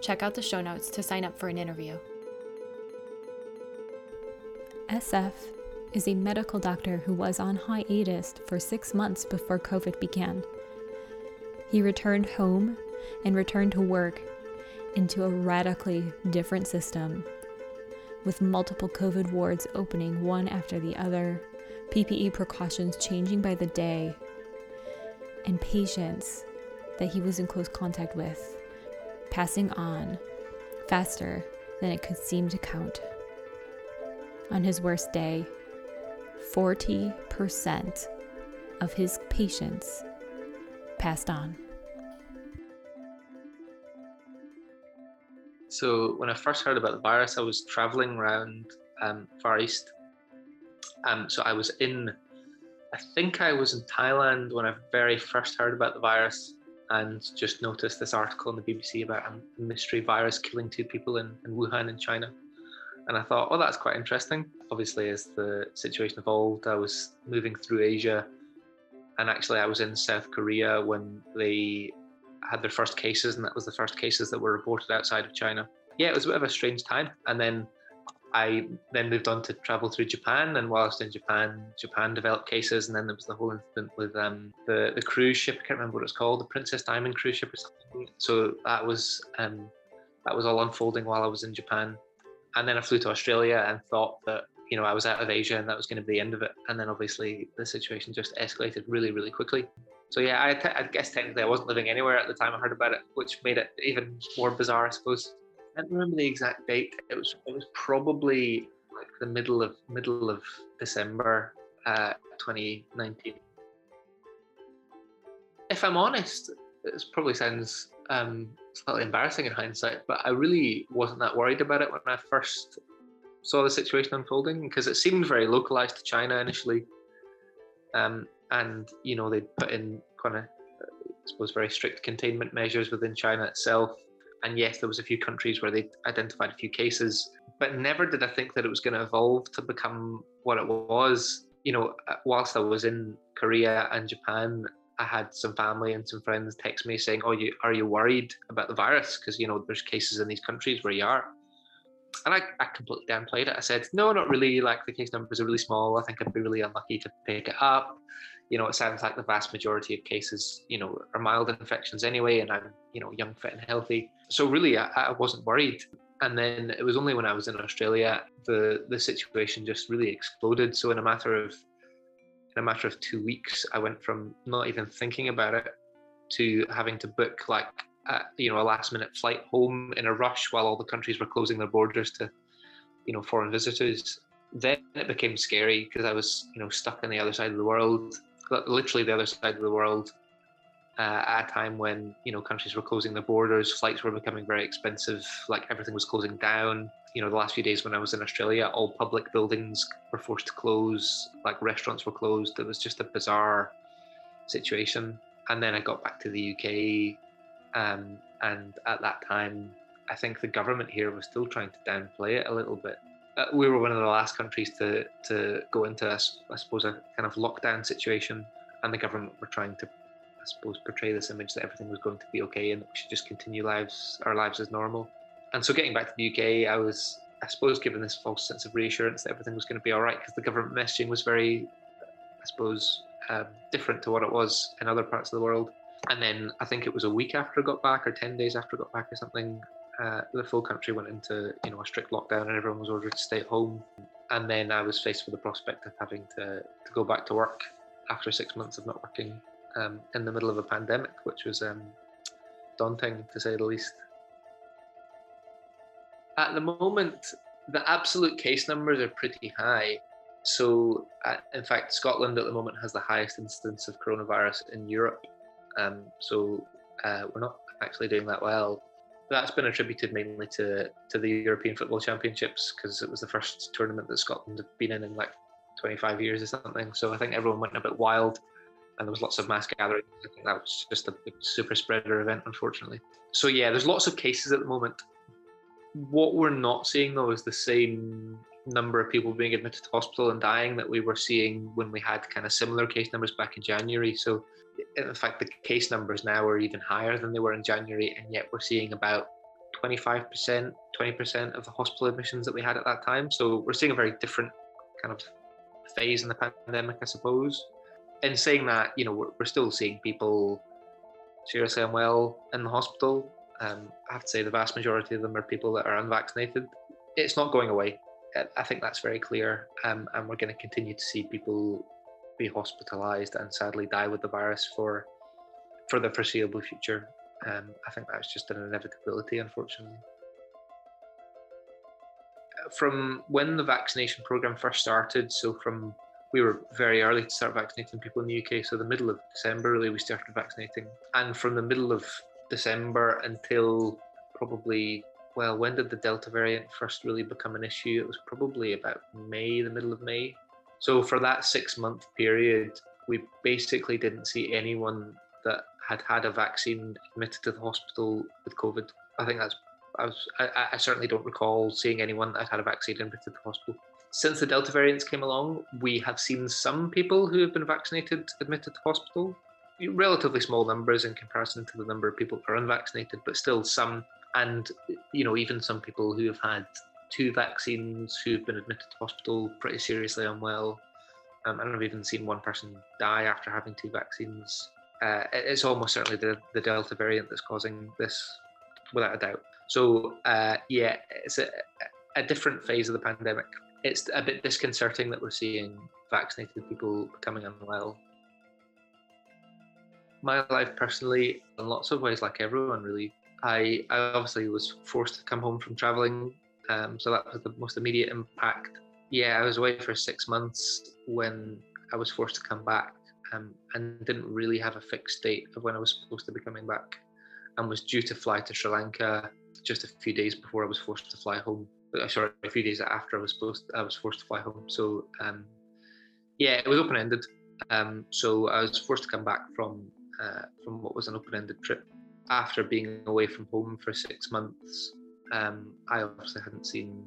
check out the show notes to sign up for an interview. SF is a medical doctor who was on hiatus for six months before COVID began. He returned home and returned to work into a radically different system with multiple COVID wards opening one after the other, PPE precautions changing by the day, and patients that he was in close contact with passing on faster than it could seem to count. On his worst day, 40% of his patients passed on. So when I first heard about the virus, I was traveling around um, Far East. Um, so I was in, I think I was in Thailand when I very first heard about the virus and just noticed this article in the BBC about a mystery virus killing two people in, in Wuhan in China. And I thought, oh, that's quite interesting. Obviously, as the situation evolved, I was moving through Asia. And actually, I was in South Korea when they had their first cases, and that was the first cases that were reported outside of China. Yeah, it was a bit of a strange time. And then I then moved on to travel through Japan, and whilst in Japan, Japan developed cases, and then there was the whole incident with um, the the cruise ship. I can't remember what it's called, the Princess Diamond cruise ship or something. So that was um, that was all unfolding while I was in Japan, and then I flew to Australia and thought that you know I was out of Asia and that was going to be the end of it. And then obviously the situation just escalated really, really quickly. So yeah, I, I guess technically I wasn't living anywhere at the time I heard about it, which made it even more bizarre, I suppose. Don't remember the exact date. It was it was probably like the middle of middle of December, uh, 2019. If I'm honest, it probably sounds um, slightly embarrassing in hindsight, but I really wasn't that worried about it when I first saw the situation unfolding because it seemed very localized to China initially. Um, and you know they put in kind of I suppose very strict containment measures within China itself. And yes, there was a few countries where they identified a few cases, but never did I think that it was going to evolve to become what it was. You know, uh, whilst I was in Korea and Japan, I had some family and some friends text me saying, "Oh, you are you worried about the virus? Because you know there's cases in these countries where you are." And I, I completely downplayed it. I said, "No, not really. Like the case numbers are really small. I think I'd be really unlucky to pick it up you know, it sounds like the vast majority of cases, you know, are mild infections anyway, and I'm, you know, young, fit, and healthy. So really, I, I wasn't worried. And then it was only when I was in Australia the the situation just really exploded. So in a matter of in a matter of two weeks, I went from not even thinking about it to having to book like a, you know a last minute flight home in a rush while all the countries were closing their borders to you know foreign visitors. Then it became scary because I was you know stuck on the other side of the world literally the other side of the world uh, at a time when you know countries were closing their borders, flights were becoming very expensive, like everything was closing down. You know, the last few days when I was in Australia, all public buildings were forced to close, like restaurants were closed. It was just a bizarre situation. And then I got back to the UK, um, and at that time, I think the government here was still trying to downplay it a little bit. Uh, we were one of the last countries to to go into, I suppose, a kind of lockdown situation, and the government were trying to, I suppose, portray this image that everything was going to be okay and we should just continue lives our lives as normal. And so, getting back to the UK, I was, I suppose, given this false sense of reassurance that everything was going to be all right because the government messaging was very, I suppose, um, different to what it was in other parts of the world. And then I think it was a week after I got back, or ten days after I got back, or something uh, the full country went into you know a strict lockdown and everyone was ordered to stay at home. and then I was faced with the prospect of having to, to go back to work after six months of not working um, in the middle of a pandemic, which was um, daunting to say the least. At the moment, the absolute case numbers are pretty high. So, uh, in fact, Scotland at the moment has the highest incidence of coronavirus in Europe. Um, so, uh, we're not actually doing that well. That's been attributed mainly to, to the European Football Championships because it was the first tournament that Scotland had been in in like 25 years or something. So I think everyone went a bit wild and there was lots of mass gatherings. I think that was just a super spreader event, unfortunately. So yeah, there's lots of cases at the moment. What we're not seeing though is the same number of people being admitted to hospital and dying that we were seeing when we had kind of similar case numbers back in January. So in fact, the case numbers now are even higher than they were in January, and yet we're seeing about 25%, 20% of the hospital admissions that we had at that time. So we're seeing a very different kind of phase in the pandemic, I suppose. In saying that, you know, we're, we're still seeing people seriously unwell in the hospital. Um, I have to say, the vast majority of them are people that are unvaccinated. It's not going away. I think that's very clear, um, and we're going to continue to see people be hospitalised and sadly die with the virus for for the foreseeable future. Um, I think that's just an inevitability, unfortunately. From when the vaccination program first started, so from we were very early to start vaccinating people in the UK, so the middle of December, really, we started vaccinating. And from the middle of December until probably, well, when did the Delta variant first really become an issue? It was probably about May, the middle of May. So for that six month period, we basically didn't see anyone that had had a vaccine admitted to the hospital with COVID. I think that's I was I, I certainly don't recall seeing anyone that had a vaccine admitted to the hospital. Since the Delta variants came along, we have seen some people who have been vaccinated admitted to hospital. Relatively small numbers in comparison to the number of people who are unvaccinated, but still some. And you know, even some people who have had two vaccines who've been admitted to hospital pretty seriously unwell. Um, and I've even seen one person die after having two vaccines. Uh, it's almost certainly the, the Delta variant that's causing this, without a doubt. So, uh, yeah, it's a, a different phase of the pandemic. It's a bit disconcerting that we're seeing vaccinated people becoming unwell. My life personally, in lots of ways, like everyone, really, I, I obviously was forced to come home from traveling um, so that was the most immediate impact. Yeah, I was away for six months when I was forced to come back um, and didn't really have a fixed date of when I was supposed to be coming back and was due to fly to Sri Lanka just a few days before I was forced to fly home. Uh, sorry, a few days after I was supposed to, I was forced to fly home. So um, yeah, it was open ended. Um, so I was forced to come back from uh, from what was an open ended trip after being away from home for six months um, I obviously hadn't seen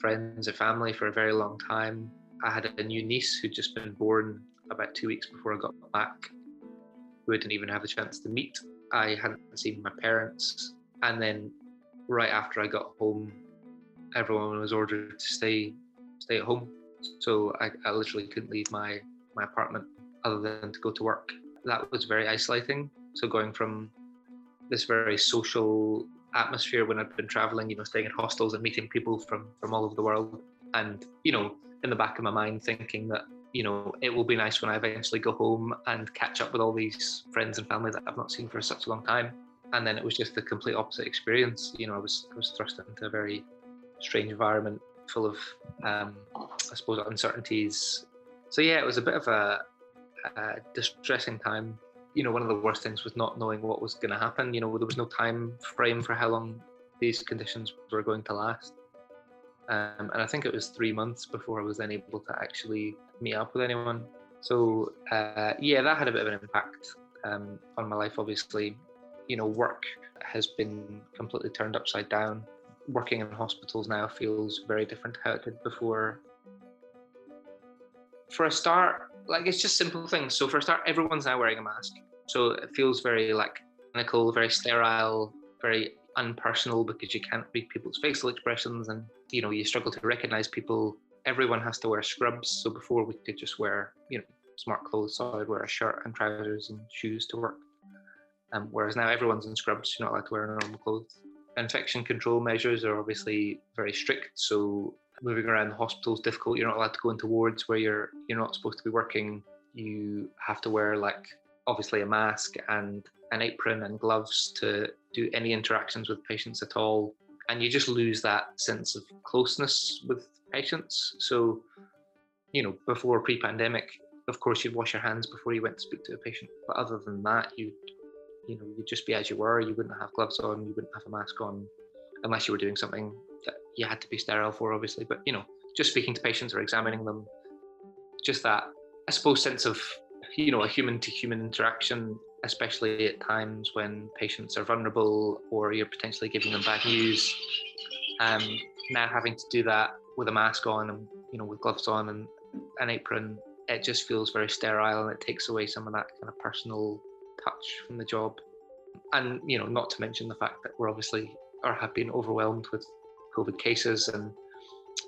friends or family for a very long time. I had a new niece who'd just been born about two weeks before I got back, who I didn't even have the chance to meet. I hadn't seen my parents. And then right after I got home, everyone was ordered to stay stay at home. So I, I literally couldn't leave my, my apartment other than to go to work. That was very isolating. So going from this very social atmosphere when I'd been traveling, you know, staying in hostels and meeting people from from all over the world. And, you know, in the back of my mind thinking that, you know, it will be nice when I eventually go home and catch up with all these friends and family that I've not seen for such a long time. And then it was just the complete opposite experience. You know, I was I was thrust into a very strange environment full of um, I suppose uncertainties. So yeah, it was a bit of a, a distressing time you know, one of the worst things was not knowing what was going to happen. You know, there was no time frame for how long these conditions were going to last. Um, and I think it was three months before I was then able to actually meet up with anyone. So uh, yeah, that had a bit of an impact um, on my life. Obviously, you know, work has been completely turned upside down. Working in hospitals now feels very different to how it did before. For a start, like it's just simple things. So for a start, everyone's now wearing a mask. So it feels very like clinical, very sterile, very unpersonal because you can't read people's facial expressions and you know you struggle to recognize people. Everyone has to wear scrubs. So before we could just wear you know smart clothes, so I'd wear a shirt and trousers and shoes to work. Um, whereas now everyone's in scrubs, you're not allowed to wear normal clothes. Infection control measures are obviously very strict. So moving around the hospital is difficult. You're not allowed to go into wards where you're you're not supposed to be working. You have to wear like obviously a mask and an apron and gloves to do any interactions with patients at all. And you just lose that sense of closeness with patients. So, you know, before pre-pandemic, of course, you'd wash your hands before you went to speak to a patient. But other than that, you'd you know, you'd just be as you were. You wouldn't have gloves on. You wouldn't have a mask on, unless you were doing something that you had to be sterile for, obviously. But you know, just speaking to patients or examining them, just that, I suppose, sense of you know, a human to human interaction, especially at times when patients are vulnerable or you're potentially giving them bad news. Um, now having to do that with a mask on and you know with gloves on and an apron, it just feels very sterile and it takes away some of that kind of personal touch from the job. And you know, not to mention the fact that we're obviously or have been overwhelmed with COVID cases and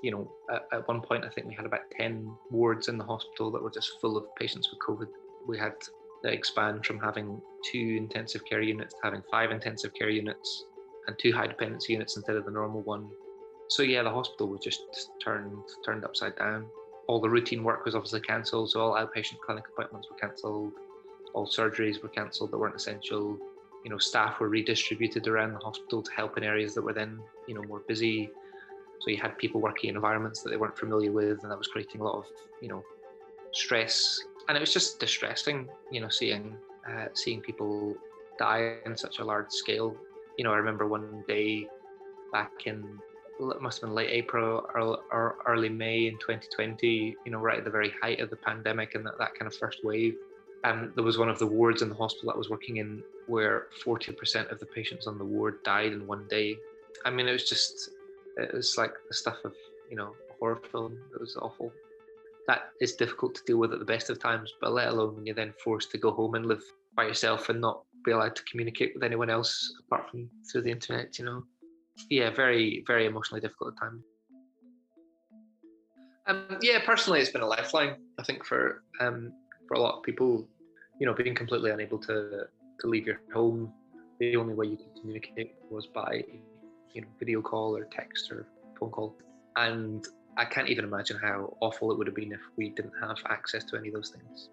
you know, at, at, one point, I think we had about 10 wards in the hospital that were just full of patients with COVID. We had to expand from having two intensive care units to having five intensive care units and two high dependency units instead of the normal one. So yeah, the hospital was just turned turned upside down. All the routine work was obviously cancelled, so all outpatient clinic appointments were cancelled, all surgeries were cancelled that weren't essential. You know, staff were redistributed around the hospital to help in areas that were then, you know, more busy. So you had people working in environments that they weren't familiar with, and that was creating a lot of, you know, stress. And it was just distressing, you know, seeing uh, seeing people die in such a large scale. You know, I remember one day back in it must have been late April or, early May in 2020. You know, right at the very height of the pandemic and that, that kind of first wave. And there was one of the wards in the hospital that I was working in where 40% of the patients on the ward died in one day. I mean, it was just it was like the stuff of you know a horror film. It was awful. That is difficult to deal with at the best of times, but let alone when you're then forced to go home and live by yourself and not be allowed to communicate with anyone else apart from through the internet. You know, yeah, very very emotionally difficult at times. Um, yeah, personally, it's been a lifeline. I think for um, for a lot of people, you know, being completely unable to to leave your home, the only way you could communicate was by you know, video call or text or phone call. And I can't even imagine how awful it would have been if we didn't have access to any of those things.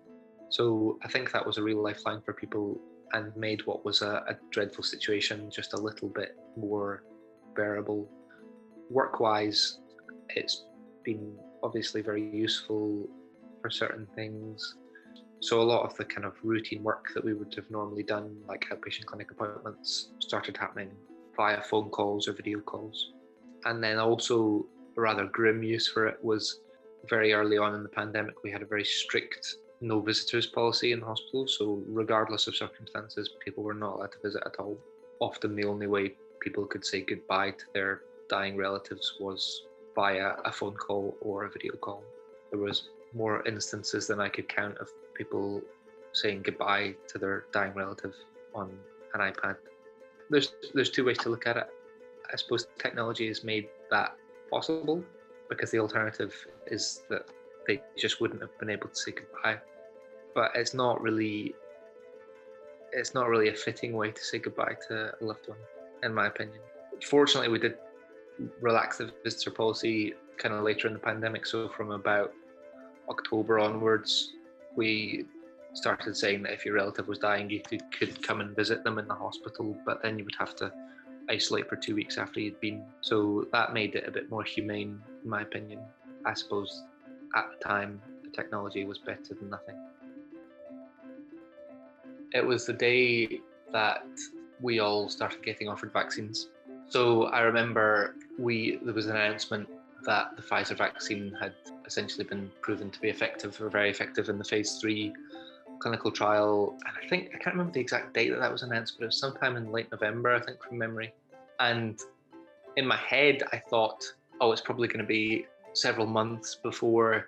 So I think that was a real lifeline for people and made what was a, a dreadful situation just a little bit more bearable. Work wise, it's been obviously very useful for certain things. So a lot of the kind of routine work that we would have normally done, like outpatient clinic appointments, started happening via phone calls or video calls. And then also a rather grim use for it was very early on in the pandemic, we had a very strict no visitors policy in the hospital. So regardless of circumstances, people were not allowed to visit at all. Often the only way people could say goodbye to their dying relatives was via a phone call or a video call. There was more instances than I could count of people saying goodbye to their dying relative on an iPad there's there's two ways to look at it. I suppose technology has made that possible because the alternative is that they just wouldn't have been able to say goodbye. But it's not really it's not really a fitting way to say goodbye to a loved one, in my opinion. Fortunately, we did relax the visitor policy kind of later in the pandemic. So from about October onwards, we started saying that if your relative was dying, you could, could come and visit them in the hospital, but then you would have to isolate for two weeks after you'd been. So that made it a bit more humane, in my opinion. I suppose at the time, the technology was better than nothing. It was the day that we all started getting offered vaccines. So I remember we there was an announcement that the Pfizer vaccine had essentially been proven to be effective or very effective in the phase three clinical trial, and I think I can't remember the exact date that that was announced, but it was sometime in late November, I think, from memory. And in my head, I thought, oh, it's probably going to be several months before,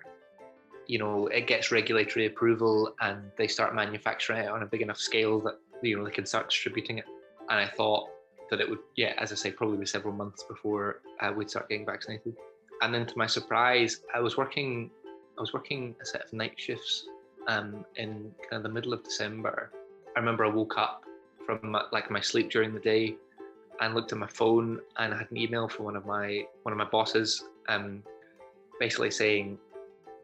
you know, it gets regulatory approval and they start manufacturing it on a big enough scale that you know they can start distributing it. And I thought that it would, yeah, as I say, probably be several months before uh, we'd start getting vaccinated. And then, to my surprise, I was working, I was working a set of night shifts um, in kind of the middle of December. I remember I woke up from my, like my sleep during the day and looked at my phone and I had an email from one of my one of my bosses um, basically saying,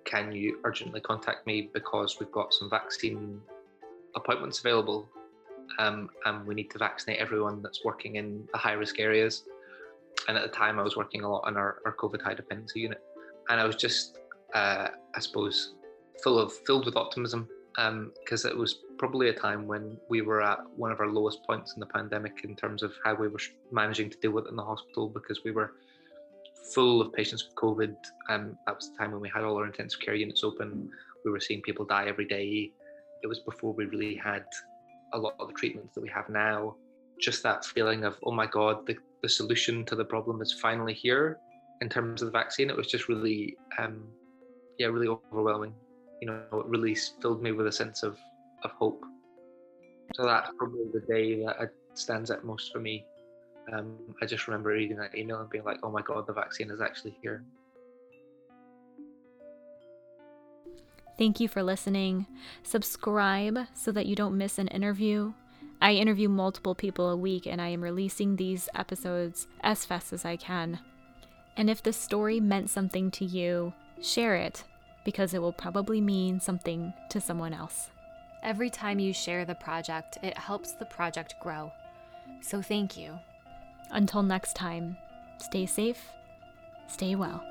"Can you urgently contact me because we've got some vaccine appointments available, um, and we need to vaccinate everyone that's working in the high risk areas." And at the time, I was working a lot on our, our COVID high dependency unit, and I was just, uh, I suppose, full of filled with optimism because um, it was probably a time when we were at one of our lowest points in the pandemic in terms of how we were managing to deal with it in the hospital because we were full of patients with COVID. Um, that was the time when we had all our intensive care units open. We were seeing people die every day. It was before we really had a lot of the treatments that we have now. Just that feeling of, oh my God, the, the solution to the problem is finally here in terms of the vaccine. It was just really, um, yeah, really overwhelming you know, it really filled me with a sense of, of hope. So that's probably the day that stands out most for me. Um, I just remember reading that email and being like, oh my God, the vaccine is actually here. Thank you for listening. Subscribe so that you don't miss an interview. I interview multiple people a week and I am releasing these episodes as fast as I can. And if the story meant something to you, share it because it will probably mean something to someone else. Every time you share the project, it helps the project grow. So thank you. Until next time, stay safe, stay well.